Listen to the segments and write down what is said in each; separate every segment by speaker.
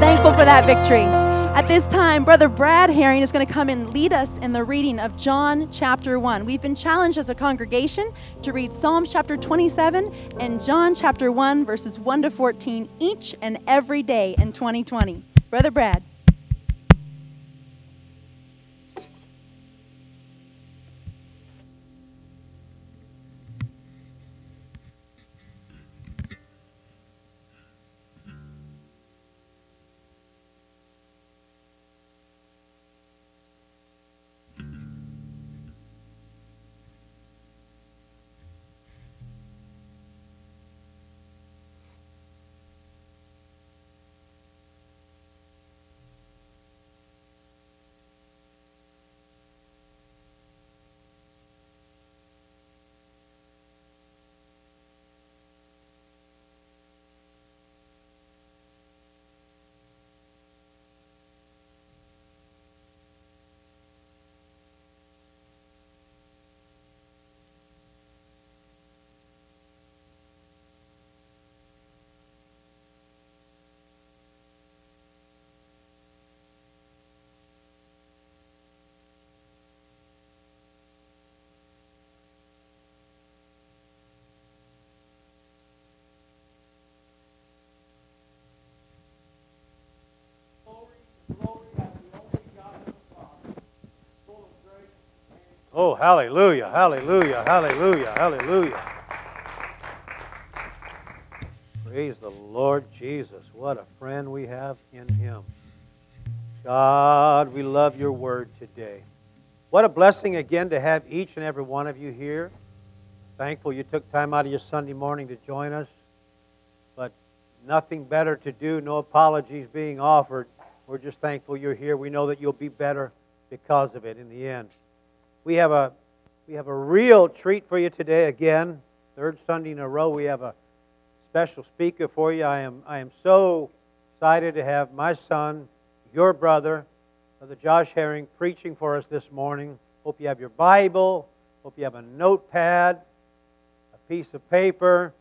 Speaker 1: thankful for that victory. At this time, Brother Brad Herring is going to come and lead us in the reading of John chapter 1. We've been challenged as a congregation to read Psalms chapter 27 and John chapter 1, verses 1 to 14, each and every day in 2020. Brother Brad.
Speaker 2: Oh, hallelujah, hallelujah, hallelujah, hallelujah. Praise the Lord Jesus. What a friend we have in Him. God, we love your word today. What a blessing again to have each and every one of you here. Thankful you took time out of your Sunday morning to join us. But nothing better to do, no apologies being offered. We're just thankful you're here. We know that you'll be better because of it in the end. We have a we have a real treat for you today again. Third Sunday in a row we have a special speaker for you. I am I am so excited to have my son, your brother, Brother Josh Herring, preaching for us this morning. Hope you have your Bible. Hope you have a notepad, a piece of paper,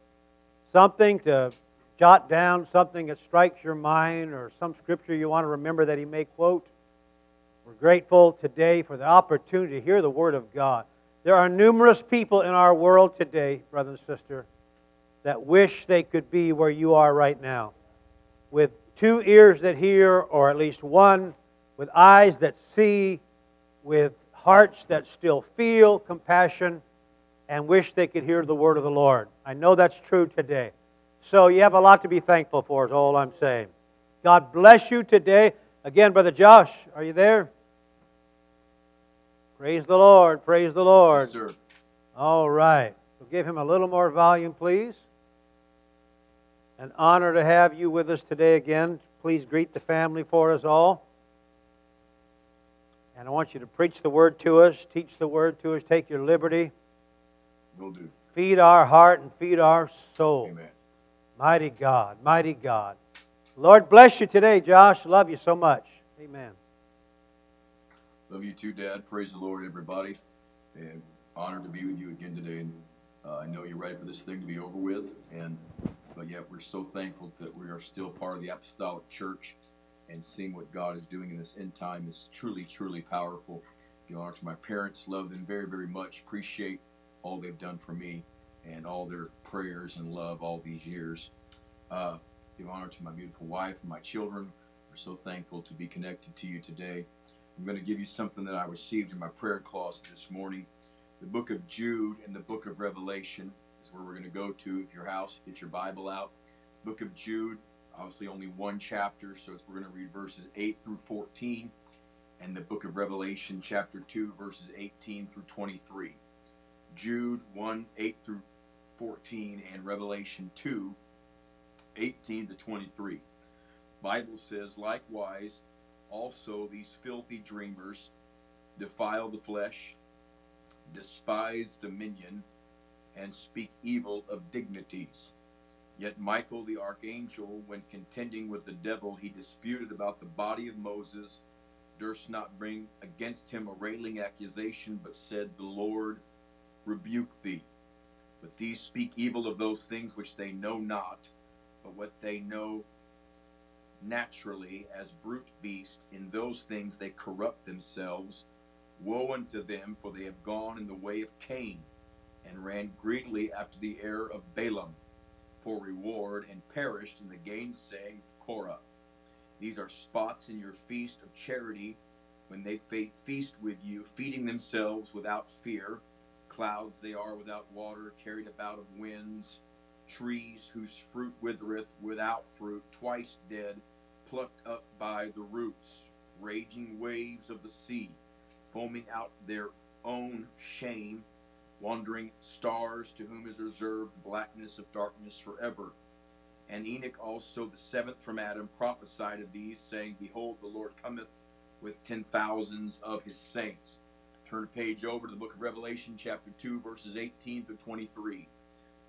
Speaker 2: something to jot down, something that strikes your mind, or some scripture you want to remember that he may quote. We're grateful today for the opportunity to hear the Word of God. There are numerous people in our world today, brother and sister, that wish they could be where you are right now. With two ears that hear, or at least one, with eyes that see, with hearts that still feel compassion, and wish they could hear the word of the Lord. I know that's true today. So you have a lot to be thankful for, is all I'm saying. God bless you today. Again, Brother Josh, are you there? Praise the Lord. Praise the Lord.
Speaker 3: Yes, sir.
Speaker 2: All right. So give him a little more volume, please. An honor to have you with us today again. Please greet the family for us all. And I want you to preach the word to us, teach the word to us, take your liberty,
Speaker 3: Will do.
Speaker 2: feed our heart and feed our soul.
Speaker 3: Amen.
Speaker 2: Mighty God, mighty God. Lord bless you today, Josh. Love you so much. Amen.
Speaker 3: Love you too, Dad. Praise the Lord, everybody. And honored to be with you again today. And uh, I know you're ready for this thing to be over with. And but yet we're so thankful that we are still part of the apostolic church and seeing what God is doing in this end time is truly, truly powerful. Give honor to my parents, love them very, very much. Appreciate all they've done for me and all their prayers and love all these years. Uh, give honor to my beautiful wife and my children. We're so thankful to be connected to you today. I'm going to give you something that I received in my prayer closet this morning. The book of Jude and the book of Revelation is where we're going to go to. If your house, get your Bible out. Book of Jude, obviously only one chapter, so we're going to read verses 8 through 14, and the book of Revelation, chapter 2, verses 18 through 23. Jude 1, 8 through 14, and Revelation 2, 18 to 23. Bible says, likewise, also these filthy dreamers defile the flesh, despise dominion, and speak evil of dignities. Yet Michael the archangel, when contending with the devil, he disputed about the body of Moses, durst not bring against him a railing accusation, but said, The Lord rebuke thee. But these speak evil of those things which they know not, but what they know naturally as brute beasts. In those things they corrupt themselves. Woe unto them, for they have gone in the way of Cain, and ran greedily after the error of Balaam for reward, and perished in the gainsaying of Korah. These are spots in your feast of charity, when they fe- feast with you, feeding themselves without fear. Clouds they are without water, carried about of winds. Trees whose fruit withereth without fruit, twice dead, plucked up by the roots. Raging waves of the sea foaming out their own shame, wandering stars to whom is reserved the blackness of darkness forever. And Enoch also, the seventh from Adam, prophesied of these, saying, Behold, the Lord cometh with ten thousands of his saints. Turn a page over to the book of Revelation, chapter 2, verses 18 to 23.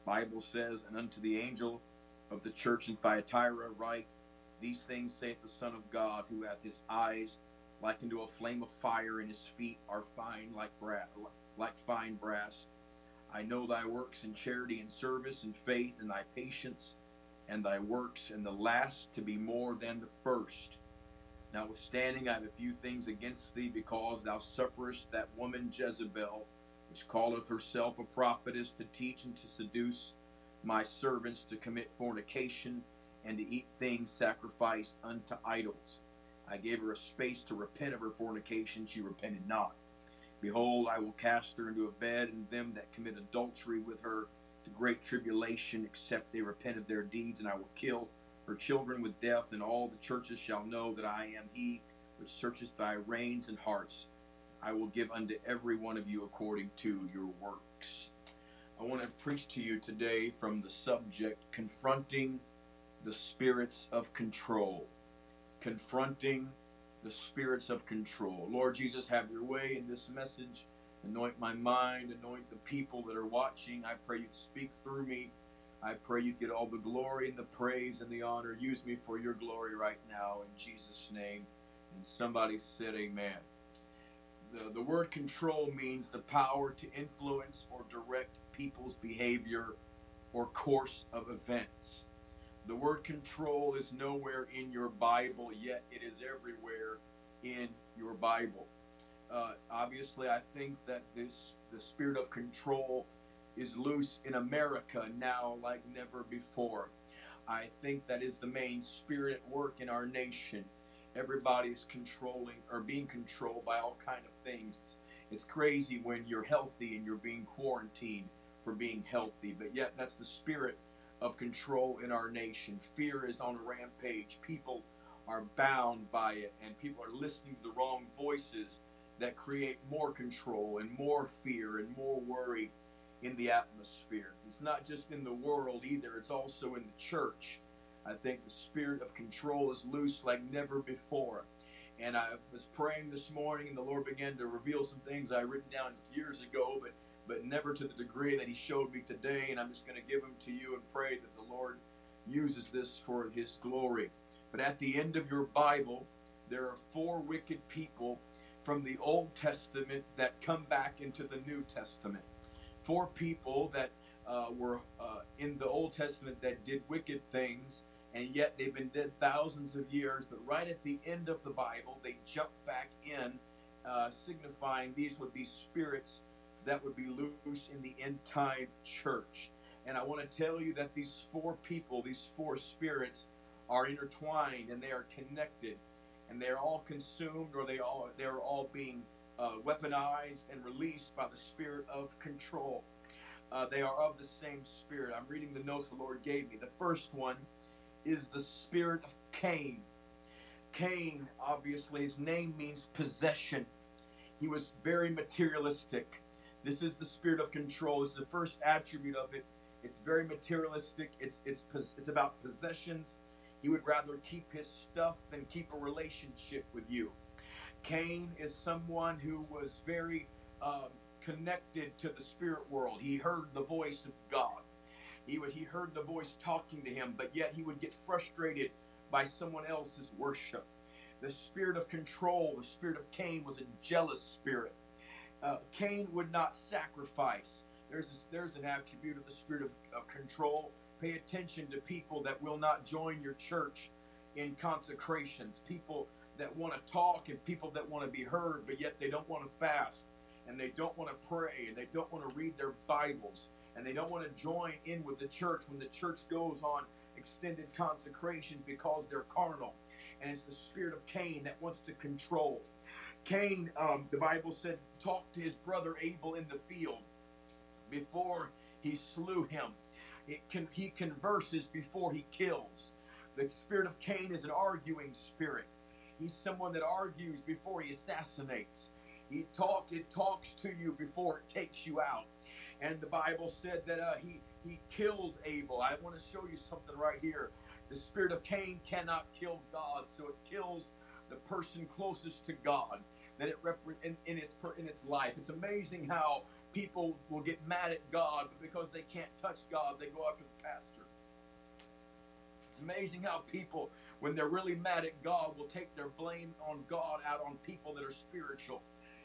Speaker 3: Bible says, And unto the angel of the church in Thyatira write, These things saith the Son of God, who hath his eyes like unto a flame of fire, and his feet are fine like brass, like fine brass. I know thy works in charity and service and faith and thy patience and thy works, and the last to be more than the first. Notwithstanding, I have a few things against thee, because thou sufferest that woman Jezebel, which calleth herself a prophetess, to teach and to seduce my servants to commit fornication and to eat things sacrificed unto idols. I gave her a space to repent of her fornication. She repented not. Behold, I will cast her into a bed, and them that commit adultery with her to great tribulation, except they repent of their deeds, and I will kill her children with death, and all the churches shall know that I am he which searcheth thy reins and hearts. I will give unto every one of you according to your works. I want to preach to you today from the subject confronting the spirits of control confronting the spirits of control. Lord Jesus, have your way in this message. Anoint my mind, anoint the people that are watching. I pray you'd speak through me. I pray you'd get all the glory and the praise and the honor. Use me for your glory right now in Jesus' name. And somebody said, Amen. The, the word control means the power to influence or direct people's behavior or course of events. The word control is nowhere in your Bible, yet it is everywhere in your Bible. Uh, obviously, I think that this the spirit of control is loose in America now like never before. I think that is the main spirit at work in our nation. Everybody's controlling or being controlled by all kind of things. It's, it's crazy when you're healthy and you're being quarantined for being healthy, but yet that's the spirit of control in our nation. Fear is on a rampage. People are bound by it, and people are listening to the wrong voices that create more control and more fear and more worry in the atmosphere. It's not just in the world either, it's also in the church. I think the spirit of control is loose like never before. And I was praying this morning, and the Lord began to reveal some things I written down years ago, but but never to the degree that he showed me today. And I'm just going to give them to you and pray that the Lord uses this for his glory. But at the end of your Bible, there are four wicked people from the Old Testament that come back into the New Testament. Four people that uh, were uh, in the Old Testament that did wicked things, and yet they've been dead thousands of years. But right at the end of the Bible, they jump back in, uh, signifying these would be spirits that would be loose in the end time church. And I want to tell you that these four people, these four spirits, are intertwined and they are connected, and they're all consumed or they all they're all being uh, weaponized and released by the spirit of control. Uh, they are of the same spirit. I'm reading the notes the Lord gave me. The first one is the spirit of Cain. Cain, obviously, his name means possession. He was very materialistic. This is the spirit of control. This is the first attribute of it. It's very materialistic. It's it's it's about possessions. He would rather keep his stuff than keep a relationship with you. Cain is someone who was very um, connected to the spirit world. He heard the voice of God. He would he heard the voice talking to him, but yet he would get frustrated by someone else's worship. The spirit of control, the spirit of Cain, was a jealous spirit uh, Cain would not sacrifice. There's a, there's an attribute of the spirit of, of control. Pay attention to people that will not join your church in consecrations, people that want to talk and people that want to be heard, but yet they don't want to fast and they don't want to pray and they don't want to read their Bibles and they don't want to join in with the church when the church goes on extended consecration because they're carnal. And it's the spirit of Cain that wants to control. Cain, um, the Bible said, talked to his brother Abel in the field before he slew him. Can, he converses before he kills. The spirit of Cain is an arguing spirit. He's someone that argues before he assassinates. He talk it talks to you before it takes you out. And the Bible said that uh, he he killed Abel. I want to show you something right here. The spirit of Cain cannot kill God, so it kills the person closest to God that it rep- in, in its in its life. It's amazing how people will get mad at God, but because they can't touch God, they go after the pastor. It's amazing how people, when they're really mad at God, will take their blame on God out on people that are spiritual.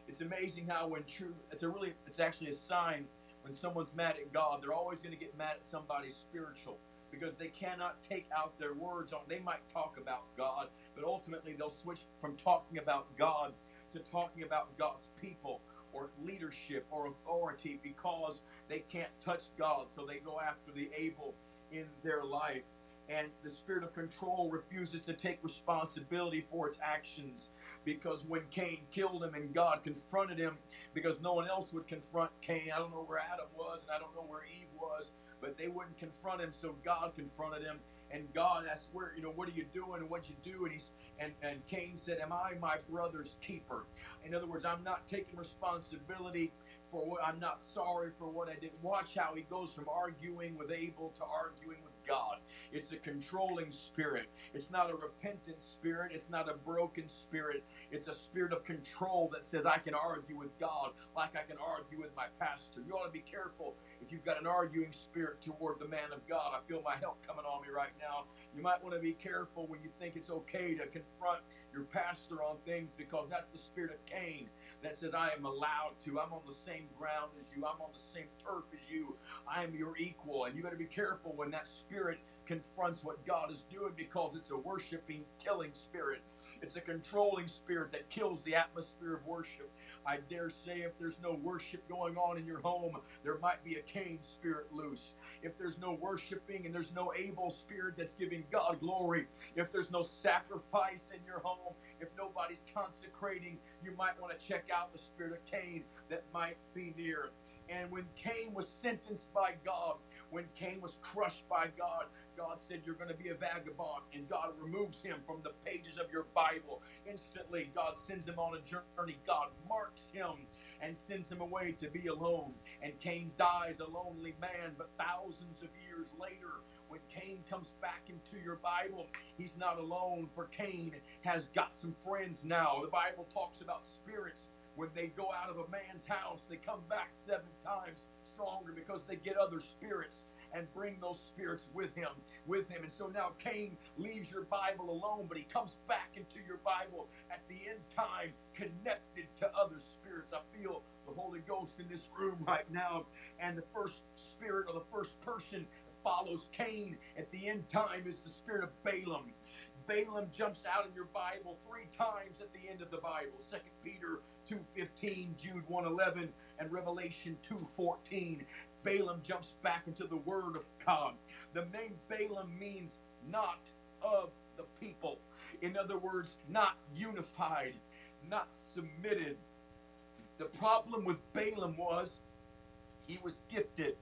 Speaker 3: It's amazing how when true, it's a really, it's actually a sign when someone's mad at God, they're always going to get mad at somebody spiritual because they cannot take out their words on. They might talk about God, but ultimately they'll switch from talking about God to talking about God's people or leadership or authority because they can't touch God. So they go after the Abel in their life. And the spirit of control refuses to take responsibility for its actions because when Cain killed him and God confronted him because no one else would confront Cain. I don't know where Adam was and I don't know where Eve was, but they wouldn't confront him, so God confronted him. And God asked, "Where you know what are you doing and what you do?" And he's and and Cain said, "Am I my brother's keeper?" In other words, I'm not taking responsibility for what I'm not sorry for what I did. Watch how he goes from arguing with Abel to arguing with God. It's a controlling spirit. It's not a repentant spirit. It's not a broken spirit. It's a spirit of control that says, I can argue with God like I can argue with my pastor. You ought to be careful if you've got an arguing spirit toward the man of God. I feel my help coming on me right now. You might want to be careful when you think it's okay to confront your pastor on things because that's the spirit of Cain that says, I am allowed to. I'm on the same ground as you. I'm on the same turf as you. I am your equal. And you better be careful when that spirit confronts what God is doing because it's a worshiping, killing spirit. It's a controlling spirit that kills the atmosphere of worship. I dare say if there's no worship going on in your home, there might be a Cain spirit loose. If there's no worshiping and there's no Abel spirit that's giving God glory, if there's no sacrifice in your home, if nobody's consecrating, you might want to check out the spirit of Cain that might be near. And when Cain was sentenced by God, when Cain was crushed by God, God said, You're going to be a vagabond. And God removes him from the pages of your Bible. Instantly, God sends him on a journey. God marks him and sends him away to be alone. And Cain dies a lonely man. But thousands of years later, when Cain comes back into your Bible, he's not alone, for Cain has got some friends now. The Bible talks about spirits. When they go out of a man's house, they come back seven times stronger because they get other spirits and bring those spirits with him with him. And so now cain leaves your bible alone but he comes back into your bible at the end time connected to other spirits. I feel the holy ghost in this room right now and the first spirit or the first person that follows cain at the end time is the spirit of balaam. Balaam jumps out in your bible three times at the end of the bible. Second peter 2.15 jude 1.11 and revelation 2.14 Balaam jumps back into the word of God. The name Balaam means not of the people. In other words, not unified, not submitted. The problem with Balaam was he was gifted.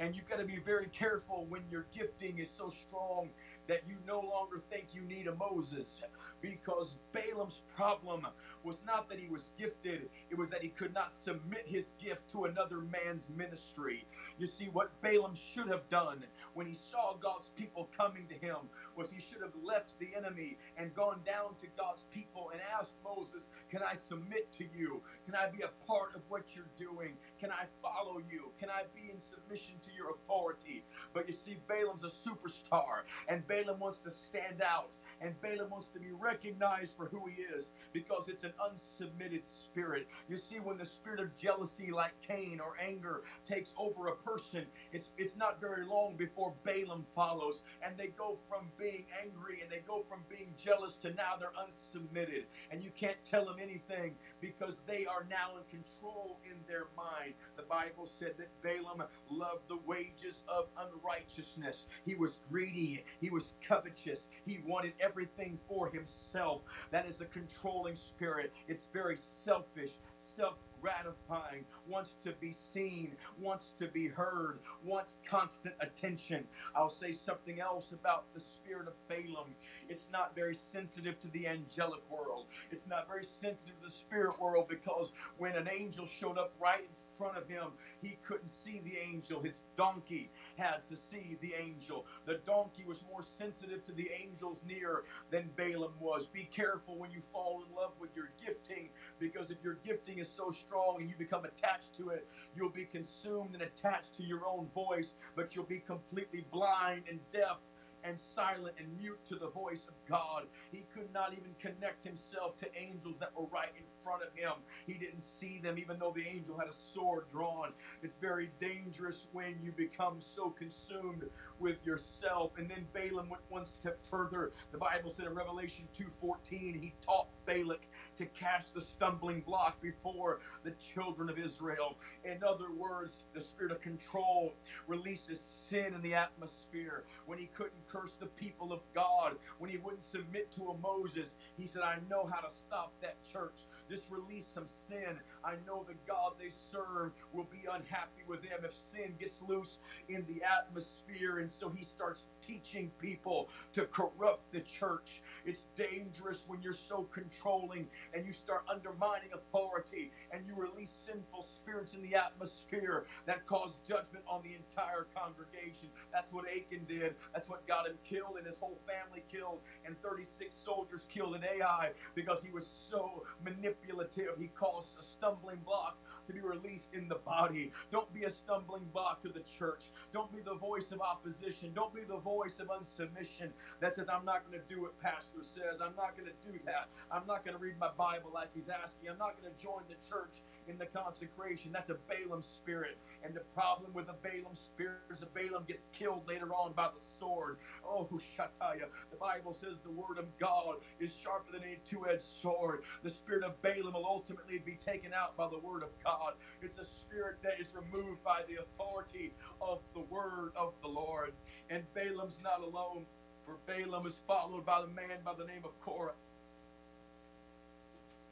Speaker 3: And you've got to be very careful when your gifting is so strong that you no longer think you need a Moses because Balaam's problem was not that he was gifted, it was that he could not submit his gift to another man's ministry. You see, what Balaam should have done when he saw God's people coming to him was he should have left the enemy and gone down to God's people and asked Moses, Can I submit to you? Can I be a part of what you're doing? Can I follow you? Can I be in submission to your authority? But you see, Balaam's a superstar, and Balaam wants to stand out, and Balaam wants to be recognized for who he is because it's an unsubmitted spirit. You see, when the spirit of jealousy, like Cain or anger, takes over a person, it's it's not very long before Balaam follows, and they go from being angry and they go from being jealous to now they're unsubmitted. And you can't tell them anything because they are now in control in their mind. The Bible said that Balaam loved the wages of unrighteousness. He was greedy, he was covetous, he wanted everything for himself. That is a controlling spirit. It's very selfish, self gratifying, wants to be seen, wants to be heard, wants constant attention. I'll say something else about the spirit of Balaam. It's not very sensitive to the angelic world. It's not very sensitive to the spirit world because when an angel showed up right in front of him, he couldn't see the angel. His donkey had to see the angel. The donkey was more sensitive to the angels near than Balaam was. Be careful when you fall in love with your gifting because if your gifting is so strong and you become attached to it, you'll be consumed and attached to your own voice, but you'll be completely blind and deaf and silent and mute to the voice of God. He could not even connect himself to angels that were right in front of him. He didn't see them, even though the angel had a sword drawn. It's very dangerous when you become so consumed with yourself. And then Balaam went one step further. The Bible said in Revelation 2:14, he taught Balak to cast the stumbling block before the children of Israel. In other words, the spirit of control releases sin in the atmosphere. When he couldn't curse the people of God, when he wouldn't submit to a Moses, he said, I know how to stop that church. Just release some sin. I know the God they serve will be unhappy with them if sin gets loose in the atmosphere. And so he starts teaching people to corrupt the church. It's dangerous when you're so controlling and you start undermining authority and you release sinful spirits in the atmosphere that cause judgment on the entire congregation. That's what Achan did. That's what got him killed and his whole family killed and 36 soldiers killed in Ai because he was so manipulative. He caused a stumbling block to be released in the body. Don't be a stumbling block to the church. Don't be the voice of opposition. Don't be the voice of unsubmission that says, I'm not going to do what Pastor says. I'm not going to do that. I'm not going to read my Bible like he's asking. I'm not going to join the church in the consecration. That's a Balaam spirit. And the problem with the Balaam spirit is Balaam gets killed later on by the sword. Oh, Shataya. The Bible says the word of God is sharper than any two edged sword. The spirit of Balaam will ultimately be taken out by the word of God. It's a spirit that is removed by the authority of the word of the Lord. And Balaam's not alone, for Balaam is followed by the man by the name of Korah.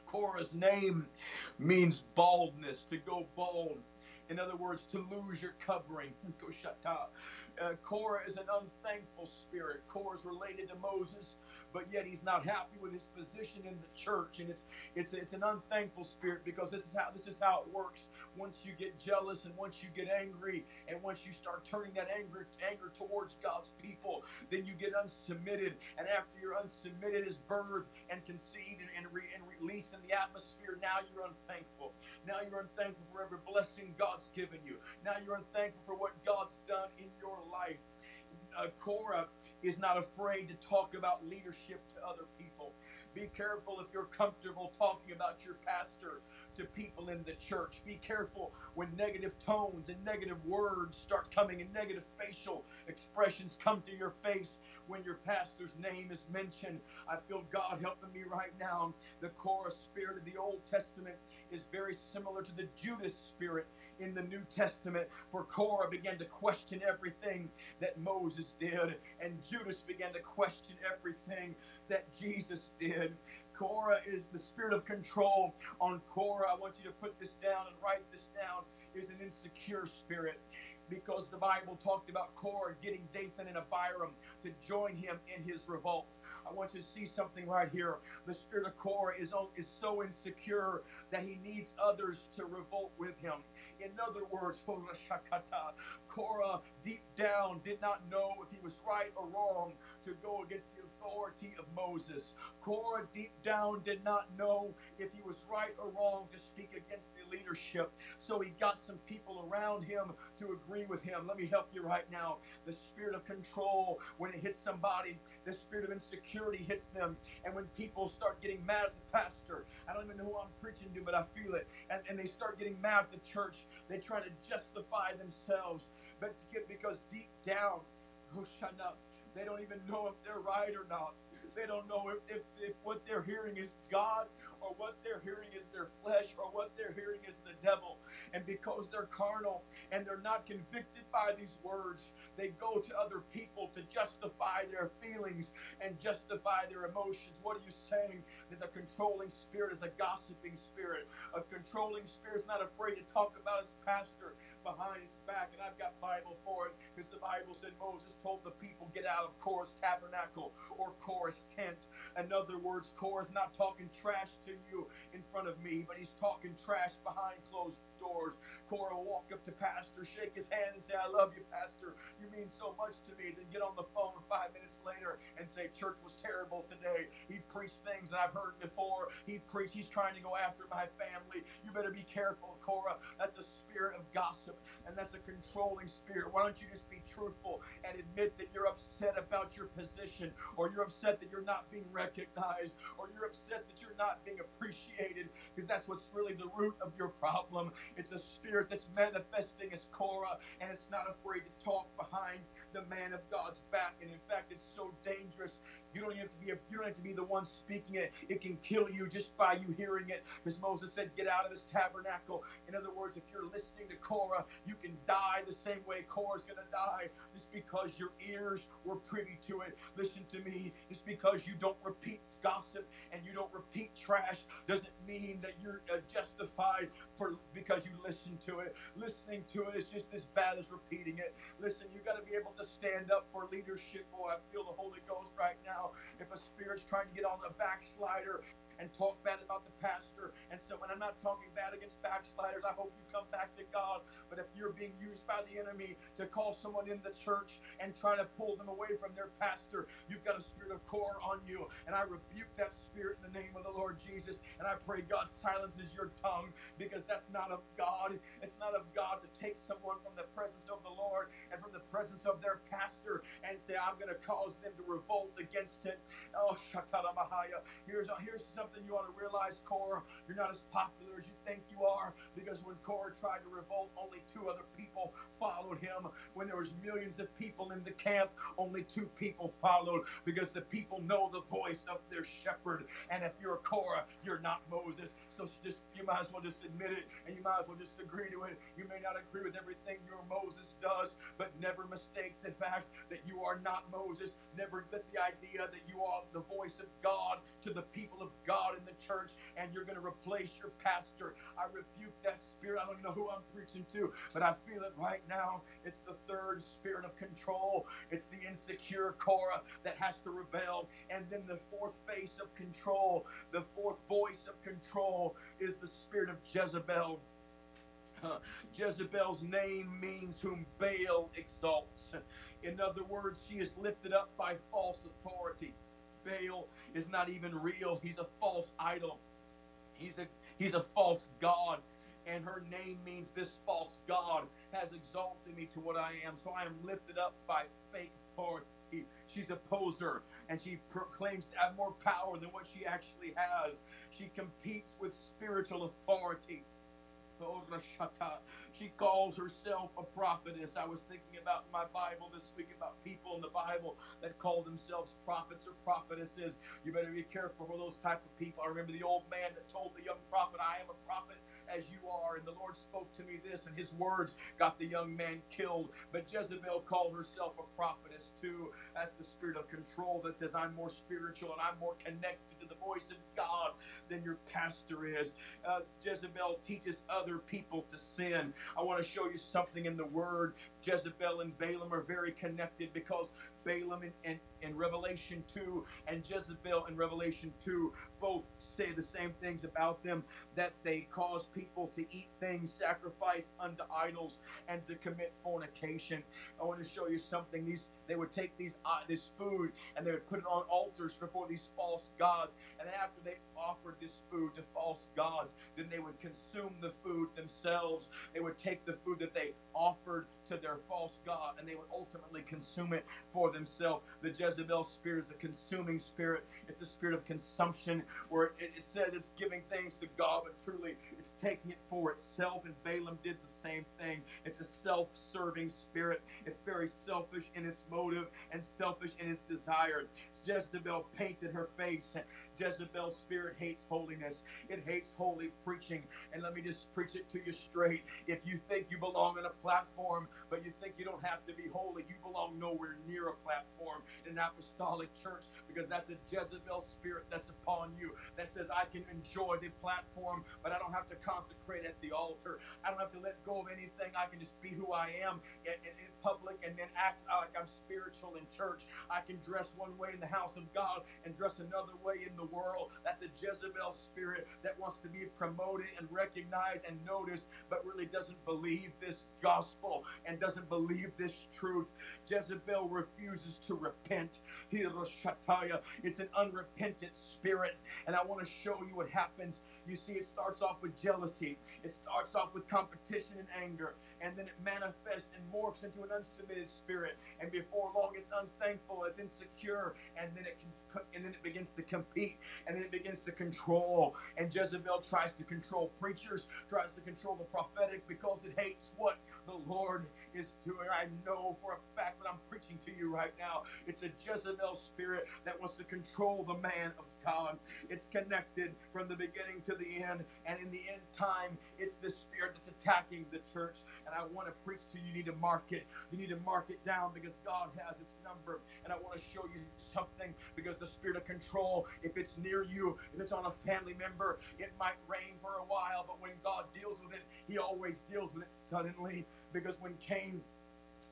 Speaker 3: Korah's name means baldness, to go bald. In other words, to lose your covering. Uh, Korah is an unthankful spirit. Korah is related to Moses but yet he's not happy with his position in the church and it's it's it's an unthankful spirit because this is how this is how it works once you get jealous and once you get angry and once you start turning that anger anger towards God's people then you get unsubmitted. And after you're unsubmitted is birthed and conceived and, and, re, and released in the atmosphere now you're unthankful. Now you're unthankful for every blessing God's given you. Now you're unthankful for what God's done in your life. Uh, Korah is not afraid to talk about leadership to other people. Be careful if you're comfortable talking about your pastor to people in the church. Be careful when negative tones and negative words start coming and negative facial expressions come to your face when your pastor's name is mentioned. I feel God helping me right now. The Korah spirit of the Old Testament is very similar to the Judas spirit in the New Testament, for Korah began to question everything that Moses did, and Judas began to question everything that Jesus did. Korah is the spirit of control on Korah. I want you to put this down and write this down. Is an insecure spirit because the Bible talked about Korah getting Dathan and Abiram to join him in his revolt. I want you to see something right here. The spirit of Korah is, is so insecure that he needs others to revolt with him. In other words, Korah deep down did not know if he was right or wrong to go against authority of Moses. Korah deep down did not know if he was right or wrong to speak against the leadership. So he got some people around him to agree with him. Let me help you right now. The spirit of control, when it hits somebody, the spirit of insecurity hits them. And when people start getting mad at the pastor, I don't even know who I'm preaching to, but I feel it. And, and they start getting mad at the church, they try to justify themselves. But because deep down, Hoshana, They don't even know if they're right or not. They don't know if, if, if what they're hearing is God or what they're hearing is their flesh or what they're hearing is the devil. And because they're carnal and they're not convicted by these words, they go to other people to justify their feelings and justify their emotions. What are you saying? That the controlling spirit is a gossiping spirit. A controlling spirit is not afraid to talk about its pastor behind its back. And I've got Bible for it because the Bible said Moses told the people, get out of Korah's tabernacle or Korah's tent. In other words, Korah's not talking trash to you in front of me, but he's talking trash behind closed doors. Korah will walk up to Pastor, shake his hand, and say, I love you, Pastor. You mean so much to me. Then get on the phone five minutes later and say, Church was terrible today. He preached things that I've heard before. He preached, he's trying to go after my family. You better be careful, Korah. That's a spirit of gossip, and that's a controlling spirit. Why don't you just be truthful and admit that you're upset about your position, or you're upset that you're not being recognized, or you're upset that you're not being appreciated, because that's what's really the root of your problem. It's a spirit that's manifesting as Korah, and it's not afraid to talk behind the man of God's back. And in fact, it's so dangerous. You don't have to be a, you don't have to be the one speaking it. It can kill you just by you hearing it. Because Moses said, "Get out of this tabernacle." In other words, if you're listening to Korah, you can die the same way Korah's going to die, just because your ears were privy to it. Listen to me. Just because you don't repeat gossip and you don't repeat trash doesn't mean that you're uh, justified for because you listen to it. Listening to it is just as bad as repeating it. Listen, you got to be able to stand up for leadership. Boy, I feel the Holy Ghost right now. If a spirit's trying to get on the backslider and talk bad about the pastor. And so when I'm not talking bad against backsliders, I hope you come back to God. But if you're being used by the enemy to call someone in the church and try to pull them away from their pastor, you've got a spirit of Korah on you. And I rebuke that spirit in the name of the Lord Jesus. And I pray God silences your tongue because that's not of God. It's not of God to take someone from the presence of the Lord and from the presence of their pastor and say, I'm going to cause them to revolt against it. Oh, Shatara Mahaya. Here's, here's something you ought to realize, Korah. You're not as popular as you think you are because when Korah tried to revolt, only two other people followed him. When there was millions of people in the camp, only two people followed because the people know the voice of their shepherd. And if you're a Korah, you're not Moses. So just you might as well just admit it and you might as well just agree to it. You may not agree with everything your Moses does, but never mistake the fact that you are not Moses. Never let the idea that you are the voice of God to the people of God in the church and you're going to replace your pastor. I rebuke that spirit. I don't know who I'm preaching to, but I feel it right now. It's the third spirit of control. It's the insecure Korah that has to rebel. And then the fourth face of control, the fourth voice of control is the spirit of Jezebel. Uh, Jezebel's name means whom Baal exalts. In other words, she is lifted up by false authority. Baal is not even real. He's a false idol. He's a he's a false god. And her name means this false God has exalted me to what I am. So I am lifted up by fake authority. She's a poser and she proclaims to have more power than what she actually has. She competes with spiritual authority. She calls herself a prophetess. I was thinking about my Bible this week about people in the Bible that call themselves prophets or prophetesses. You better be careful for those type of people. I remember the old man that told the young prophet, I am a prophet as you are. And the Lord spoke to me this, and his words got the young man killed. But Jezebel called herself a prophetess too. That's the spirit of control that says, I'm more spiritual and I'm more connected to the voice of God than your pastor is. Uh, Jezebel teaches other people to sin. I want to show you something in the word. Jezebel and Balaam are very connected because Balaam in, in, Revelation 2 and Jezebel in Revelation 2 both say the same things about them that they cause people to eat things sacrificed unto idols and to commit fornication. I want to show you something. These they would take these uh, this food and they would put it on altars before these false gods. And after they offered this food to false gods, then they would consume the food themselves. They would take the food that they offered to their false God and they would ultimately consume it for themselves. The Jezebel spirit is a consuming spirit, it's a spirit of consumption where it, it says it's giving things to God, but truly it's taking it for itself. And Balaam did the same thing. It's a self serving spirit, it's very selfish in its motive and selfish in its desire. Jezebel painted her face. Jezebel's spirit hates holiness. It hates holy preaching. And let me just preach it to you straight. If you think you belong on a platform, but you think you don't have to be holy, you belong nowhere near a platform in an apostolic church because that's a Jezebel spirit that's upon you that says, I can enjoy the platform, but I don't have to consecrate at the altar. I don't have to let go of anything. I can just be who I am in, in, in public and then act like I'm spiritual in church. I can dress one way in the house of God and dress another way in the world. That's a Jezebel spirit that wants to be promoted and recognized and noticed, but really doesn't believe this gospel and doesn't believe this truth. Jezebel refuses to repent. It's an unrepentant spirit. And I want to show you what happens. You see, it starts off with jealousy, it starts off with competition and anger and then it manifests and morphs into an unsubmitted spirit. And before long, it's unthankful, it's insecure, and then it can, and then it begins to compete, and then it begins to control. And Jezebel tries to control preachers, tries to control the prophetic because it hates what the Lord is doing. I know for a fact that I'm preaching to you right now. It's a Jezebel spirit that wants to control the man of God. It's connected from the beginning to the end. And in the end time, it's the spirit attacking the church. And I want to preach to you. You need to mark it. You need to mark it down because God has its number. And I want to show you something because the spirit of control, if it's near you, if it's on a family member, it might reign for a while. But when God deals with it, He always deals with it suddenly. Because when Cain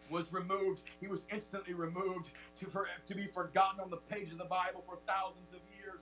Speaker 3: was removed, he was instantly removed to, for, to be forgotten on the page of the Bible for thousands of years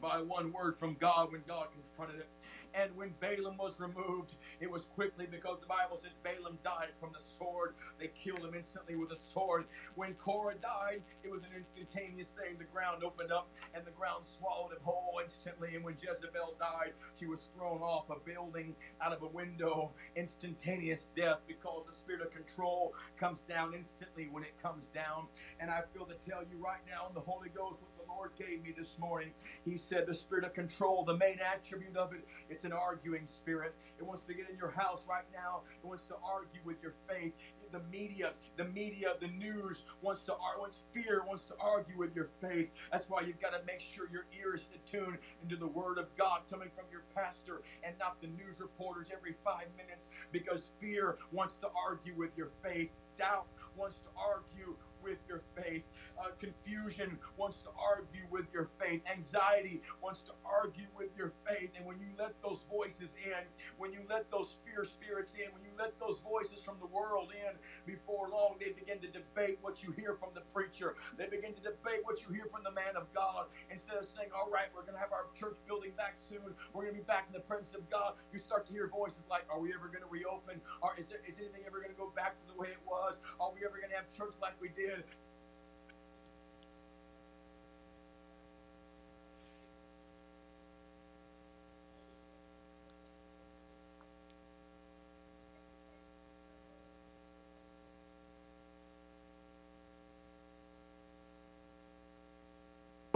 Speaker 3: by one word from God when God confronted it. And when Balaam was removed, it was quickly because the Bible says Balaam died from the sword. They killed him instantly with a sword. When Korah died, it was an instantaneous thing. The ground opened up and the ground swallowed him whole instantly. And when Jezebel died, she was thrown off a building out of a window. Instantaneous death because the spirit of control comes down instantly when it comes down. And I feel to tell you right now in the Holy Ghost Lord gave me this morning. He said the spirit of control, the main attribute of it, it's an arguing spirit. It wants to get in your house right now. It wants to argue with your faith. The media, the media, the news wants to wants fear wants to argue with your faith. That's why you've got to make sure your ear is attuned into the word of God coming from your pastor and not the news reporters every five minutes because fear wants to argue with your faith. Doubt wants to argue with your faith. Uh, confusion wants to argue with your faith. Anxiety wants to argue with your faith. And when you let those voices in, when you let those fear spirits in, when you let those voices from the world in, before long they begin to debate what you hear from the preacher. They begin to debate what you hear from the man of God. Instead of saying, all right, we're going to have our church building back soon. We're going to be back in the presence of God. You start to hear voices like, are we ever going to reopen? Or is, there, is anything ever going to go back to the way it was? Are we ever going to have church like we did?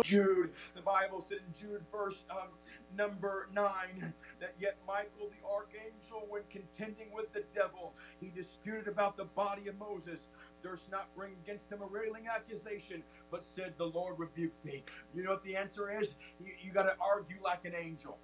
Speaker 3: Jude, the Bible said in Jude, verse um, number 9, that yet Michael the archangel, when contending with the devil, he disputed about the body of Moses, durst not bring against him a railing accusation, but said, The Lord rebuke thee. You know what the answer is? You, you got to argue like an angel.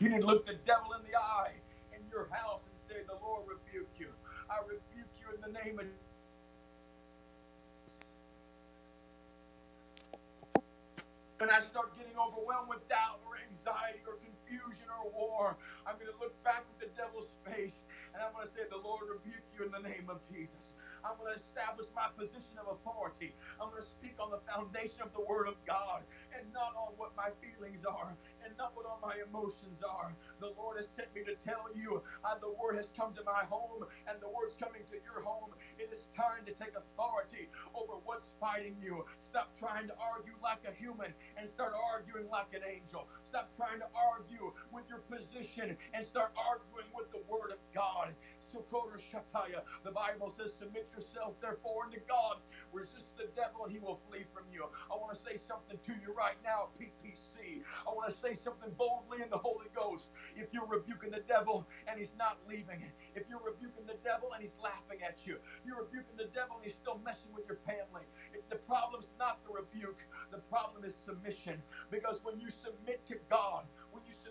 Speaker 3: You to look the devil in the eye in your house and say, The Lord rebuke you. I rebuke you in the name of when I start getting overwhelmed with doubt or anxiety or confusion or war, I'm going to look back at the devil's face and I'm going to say, The Lord rebuke you in the name of Jesus. I'm going to establish my position of authority. I'm going to speak on the foundation of the Word of God and not on what my feelings are emotions are. The Lord has sent me to tell you uh, the Word has come to my home and the Word's coming to your home. It is time to take authority over what's fighting you. Stop trying to argue like a human and start arguing like an angel. Stop trying to argue with your position and start arguing with the Word of God. The Bible says, Submit yourself, therefore, unto God. Resist the devil, and he will flee from you. I want to say something to you right now, PPC. I want to say something boldly in the Holy Ghost. If you're rebuking the devil and he's not leaving, if you're rebuking the devil and he's laughing at you, you're rebuking the devil and he's still messing with your family. If the problem's not the rebuke, the problem is submission. Because when you submit to God,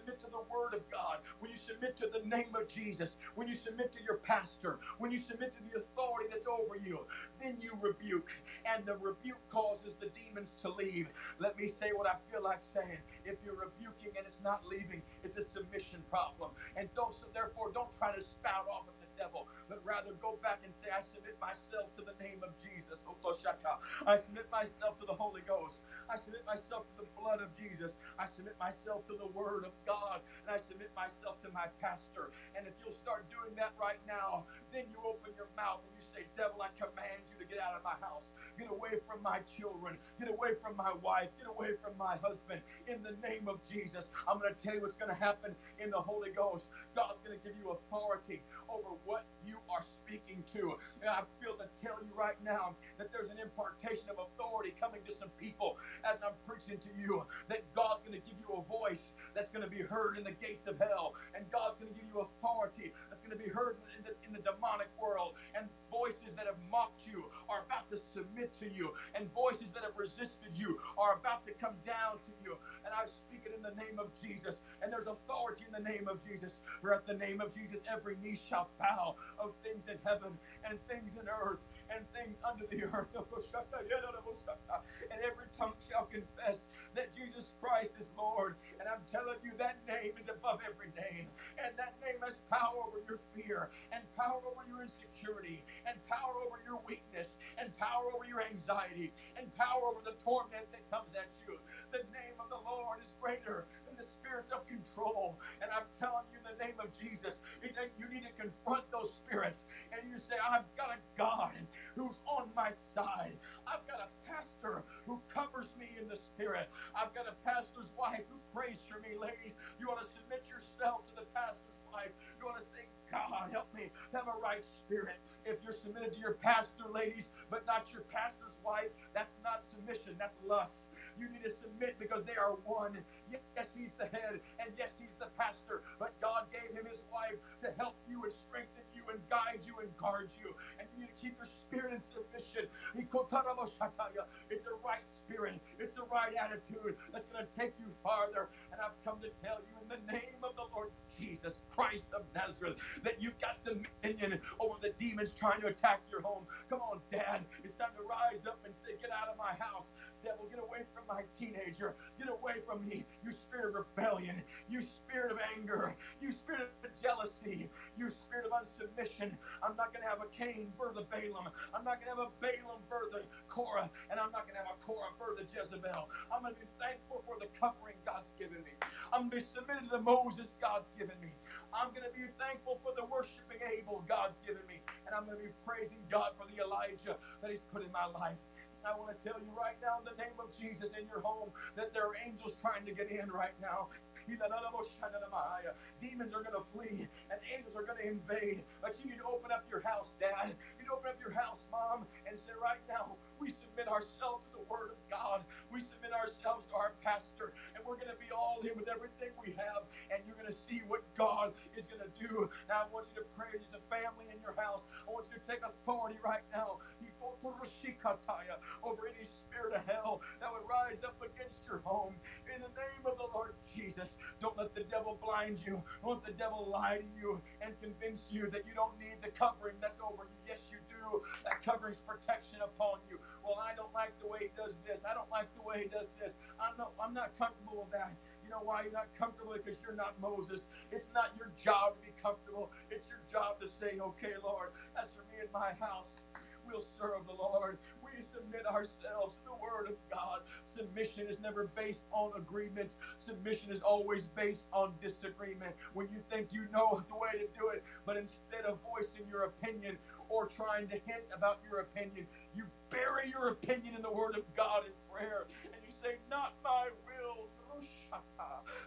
Speaker 3: submit to the Word of God, when you submit to the name of Jesus, when you submit to your pastor, when you submit to the authority that's over you, then you rebuke. And the rebuke causes the demons to leave. Let me say what I feel like saying. If you're rebuking and it's not leaving, it's a submission problem. And don't, so therefore, don't try to spout off at the devil, but rather go back and say, I submit myself to the name of Jesus. I submit myself to the Holy Ghost. I submit myself to the blood of Jesus. I submit myself to the Word of God. And I submit myself to my pastor. And if you'll start doing that right now, then you open your mouth and you say, Devil, I command you to get out of my house. Get away from my children. Get away from my wife. Get away from my husband. In the name of Jesus, I'm going to tell you what's going to happen in the Holy Ghost. God's going to give you authority over what you are speaking to. And I feel to tell you right now that there's an impartation of authority coming to some people as I'm preaching to you that God's going to give you a voice that's going to be heard in the gates of hell, and God's going to give you authority that's going to be heard in the, in the demonic world, and voices that have mocked you are about to submit to you, and voices that have resisted you are about to come down to you. And I in the name of Jesus, and there's authority in the name of Jesus. For at the name of Jesus, every knee shall bow of things in heaven and things in earth and things under the earth. And every tongue shall confess that Jesus Christ is Lord. And I'm telling you, that name is above every name. And that name has power over your fear, and power over your insecurity, and power over your weakness, and power over your anxiety, and power over the torment that comes at you. Control. And I'm telling you, in the name of Jesus, trying to attack your home. Come on, Dad. It's time to rise up and say, Get out of my house devil, get away from my teenager. Get away from me, you spirit of rebellion, you spirit of anger, you spirit of jealousy, you spirit of unsubmission. I'm not going to have a Cain birth a Balaam. I'm not going to have a Balaam birth a Korah, and I'm not going to have a Korah birth a Jezebel. I'm going to be thankful for the covering God's given me. I'm going to be submitted to the Moses God's given me. I'm going to be thankful for the worshiping Abel God's given me. And I'm going to be praising God for the Elijah that He's put in my life. I want to tell you right now in the name of Jesus in your home that there are angels trying to get in right now. Demons are going to flee and angels are going to invade. But you need to open up your house, Dad. You need to open up your house, Mom, and say, right now, we submit ourselves to the Word of God. We submit ourselves to our pastor. And we're going to be all in with everything we have, and you're going to see what God is going to do. Now, I want you to pray as a family in your house. I want you to take authority right now over any spirit of hell that would rise up against your home. In the name of the Lord Jesus, don't let the devil blind you. Don't let the devil lie to you and convince you that you don't need the covering that's over you. Yes, you That covering's protection upon you. Well, I don't like the way he does this. I don't like the way he does this. I'm not, I'm not comfortable with that. You know why you're not comfortable? Because you're not Moses. It's not your job to be comfortable. It's your job to say, okay, Lord, as for me and my house, we'll serve the Lord. We submit ourselves to the Word of God. Submission is never based on agreements. Submission is always based on disagreement. When you think you know the way to do it, but instead of voicing your opinion or trying to hint about your opinion, you bury your opinion in the Word of God in prayer and you say, Not my will,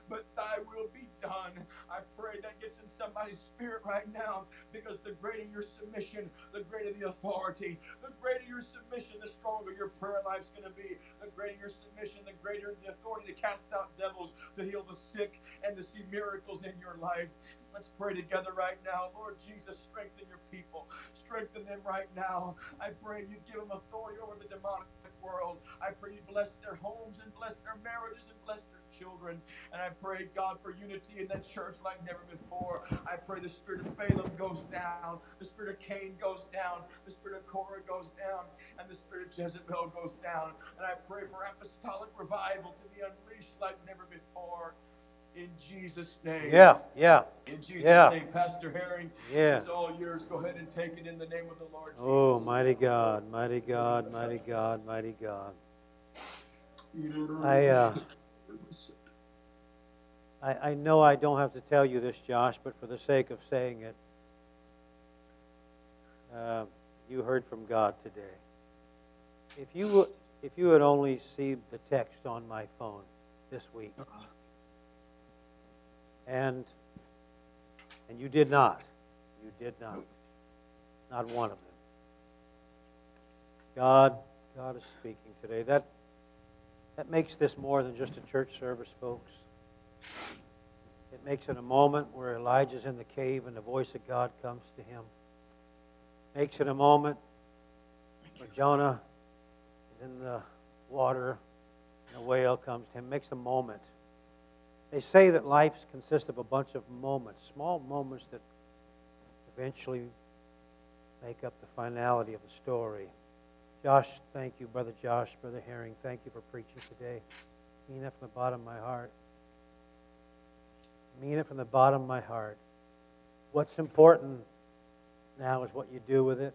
Speaker 3: but thy will be done. I pray that gets in somebody's spirit right now because the greater your submission, the greater the authority. The greater your submission, the stronger your prayer life's going to be. The greater your submission, the greater the authority to cast out devils, to heal the sick, and to see miracles in your life. Let's pray together right now. Lord Jesus, strengthen your people. Strengthen them right now. I pray you give them authority over the demonic world. I pray you bless their homes and bless their marriages and bless their children. And I pray, God, for unity in that church like never before. I pray the spirit of Balaam goes down, the spirit of Cain goes down, the spirit of Korah goes down, and the spirit of Jezebel goes down. And I pray for apostolic revival to be unleashed like never before. In Jesus' name.
Speaker 2: Yeah, yeah.
Speaker 3: In Jesus'
Speaker 2: Yeah.
Speaker 3: name, Pastor Herring.
Speaker 2: Yeah.
Speaker 3: It's all yours. Go ahead and take it in the name of the Lord Jesus.
Speaker 2: Oh, mighty God, mighty God, mighty God, mighty God. I, uh, I, I know I don't have to tell you this, Josh, but for the sake of saying it, uh, you heard from God today. If you if you had only seen the text on my phone this week, and and you did not, you did not, not one of them. God, God is speaking today. That that makes this more than just a church service, folks. It makes it a moment where Elijah's in the cave and the voice of God comes to him. Makes it a moment where Jonah is in the water and a whale comes to him. Makes a moment. They say that life consists of a bunch of moments, small moments that eventually make up the finality of the story. Josh, thank you, Brother Josh, Brother Herring. Thank you for preaching today. Mean it from the bottom of my heart. Mean it from the bottom of my heart. What's important now is what you do with it.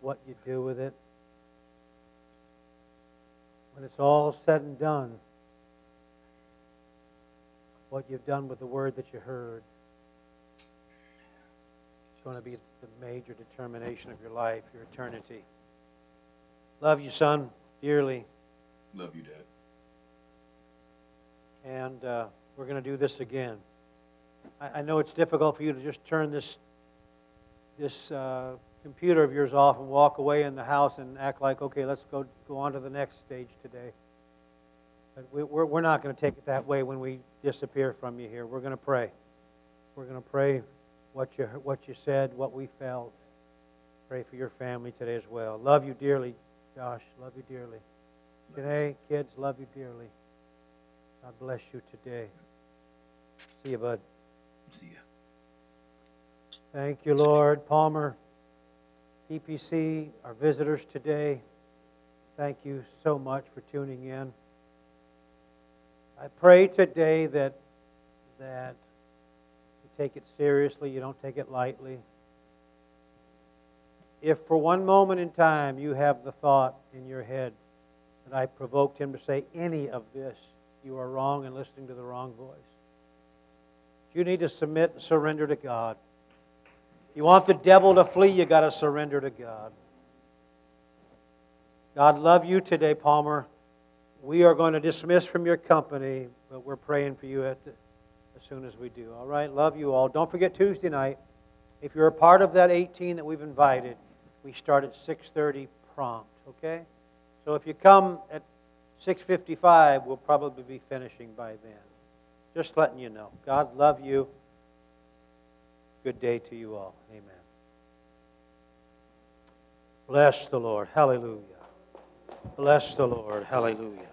Speaker 2: What you do with it. When it's all said and done, what you've done with the word that you heard is going to be the major determination of your life, your eternity. Love you, son, dearly.
Speaker 4: Love you, Dad.
Speaker 2: And uh, we're going to do this again. I, I know it's difficult for you to just turn this, this uh, computer of yours off and walk away in the house and act like, okay, let's go, go on to the next stage today. But we, we're, we're not going to take it that way when we disappear from you here. We're going to pray. We're going to pray what you, what you said, what we felt. Pray for your family today as well. Love you dearly, Josh. Love you dearly. Today, kids, love you dearly. God bless you today. See you, bud.
Speaker 4: See ya.
Speaker 2: Thank you, Lord. Palmer, PPC, our visitors today, thank you so much for tuning in. I pray today that, that you take it seriously, you don't take it lightly. If for one moment in time you have the thought in your head that I provoked him to say any of this, you are wrong and listening to the wrong voice. You need to submit and surrender to God. You want the devil to flee, you got to surrender to God. God love you today, Palmer. We are going to dismiss from your company, but we're praying for you at the, as soon as we do. All right, love you all. Don't forget Tuesday night. If you're a part of that 18 that we've invited, we start at 6:30 prompt. Okay, so if you come at 6:55, we'll probably be finishing by then. Just letting you know. God love you. Good day to you all. Amen. Bless the Lord. Hallelujah. Bless the Lord. Hallelujah.